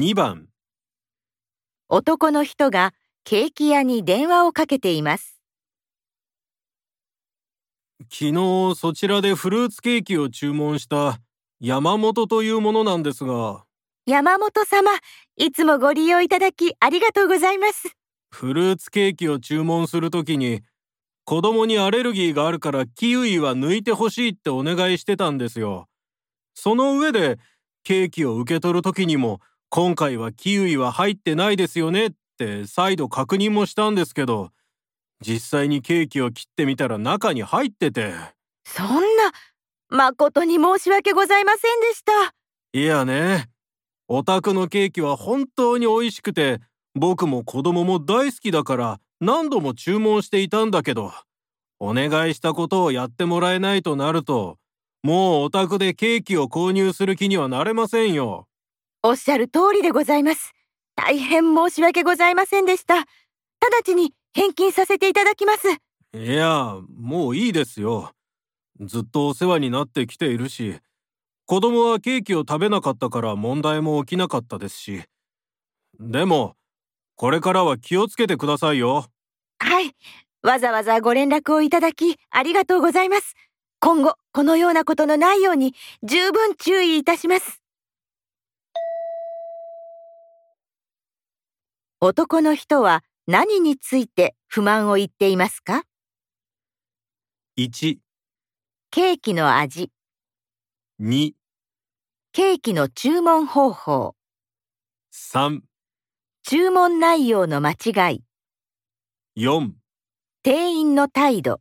2番男の人がケーキ屋に電話をかけています。昨日そちらでフルーツケーキを注文した山本というものなんですが山本様、いつもご利用いただきありがとうございます。フルーツケーキを注文するときに子供にアレルギーがあるからキウイは抜いてほしいってお願いしてたんですよ。その上でケーキを受け取るときにも今回はキウイは入ってないですよねって再度確認もしたんですけど実際にケーキを切ってみたら中に入っててそんな、誠に申し訳ございませんでした。いやねお宅のケーキは本当に美味しくて僕も子供も大好きだから何度も注文していたんだけどお願いしたことをやってもらえないとなるともうお宅でケーキを購入する気にはなれませんよ。おっしゃる通りでございます。大変申し訳ございませんでした。直ちに返金させていただきます。いやもういいですよ。ずっとお世話になってきているし子供はケーキを食べなかったから問題も起きなかったですしでもこれからは気をつけてくださいよ。はい。わざわざご連絡をいただきありがとうございます。今後、このようなことのないように十分注意いたします。男の人は何について不満を言っていますか？1、ケーキの味、2、ケーキの注文方法、3、注文内容の間違い、4店員の態度。